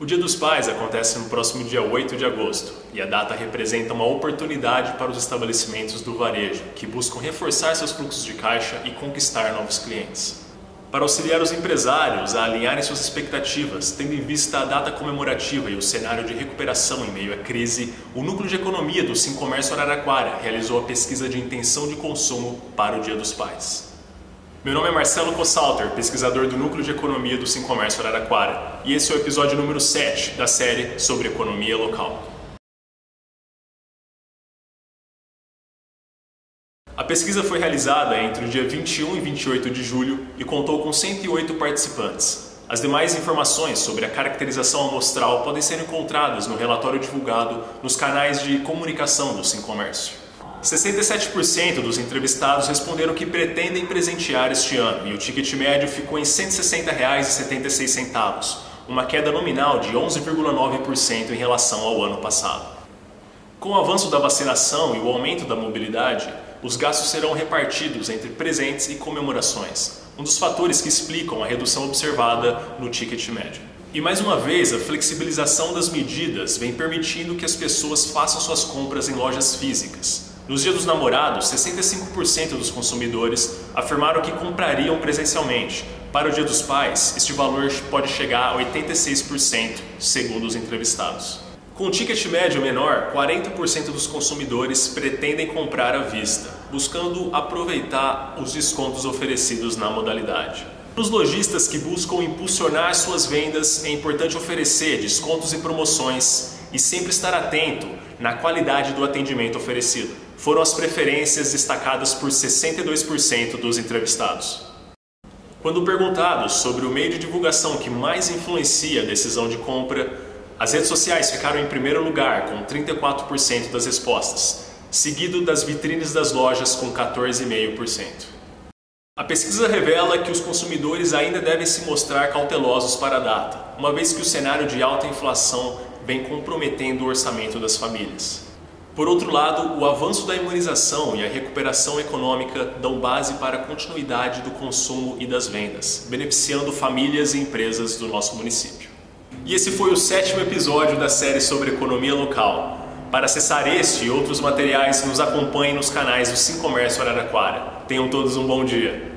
O Dia dos Pais acontece no próximo dia 8 de agosto e a data representa uma oportunidade para os estabelecimentos do varejo que buscam reforçar seus fluxos de caixa e conquistar novos clientes. Para auxiliar os empresários a alinharem suas expectativas, tendo em vista a data comemorativa e o cenário de recuperação em meio à crise, o Núcleo de Economia do Sim Comércio Araraquara realizou a pesquisa de intenção de consumo para o Dia dos Pais. Meu nome é Marcelo Cossalter, pesquisador do Núcleo de Economia do Sim Comércio Araraquara, e esse é o episódio número 7 da série sobre economia local. A pesquisa foi realizada entre o dia 21 e 28 de julho e contou com 108 participantes. As demais informações sobre a caracterização amostral podem ser encontradas no relatório divulgado nos canais de comunicação do Sim Comércio. 67% dos entrevistados responderam que pretendem presentear este ano e o ticket médio ficou em R$ 160,76, uma queda nominal de 11,9% em relação ao ano passado. Com o avanço da vacinação e o aumento da mobilidade, os gastos serão repartidos entre presentes e comemorações, um dos fatores que explicam a redução observada no ticket médio. E mais uma vez, a flexibilização das medidas vem permitindo que as pessoas façam suas compras em lojas físicas, nos dias dos namorados, 65% dos consumidores afirmaram que comprariam presencialmente. Para o dia dos pais, este valor pode chegar a 86%, segundo os entrevistados. Com um ticket médio menor, 40% dos consumidores pretendem comprar à vista, buscando aproveitar os descontos oferecidos na modalidade. Para os lojistas que buscam impulsionar suas vendas, é importante oferecer descontos e promoções e sempre estar atento na qualidade do atendimento oferecido. Foram as preferências destacadas por 62% dos entrevistados. Quando perguntados sobre o meio de divulgação que mais influencia a decisão de compra, as redes sociais ficaram em primeiro lugar, com 34% das respostas, seguido das vitrines das lojas, com 14,5%. A pesquisa revela que os consumidores ainda devem se mostrar cautelosos para a data, uma vez que o cenário de alta inflação vem comprometendo o orçamento das famílias. Por outro lado, o avanço da imunização e a recuperação econômica dão base para a continuidade do consumo e das vendas, beneficiando famílias e empresas do nosso município. E esse foi o sétimo episódio da série sobre economia local. Para acessar este e outros materiais, nos acompanhe nos canais do Sim Comércio Araraquara. Tenham todos um bom dia.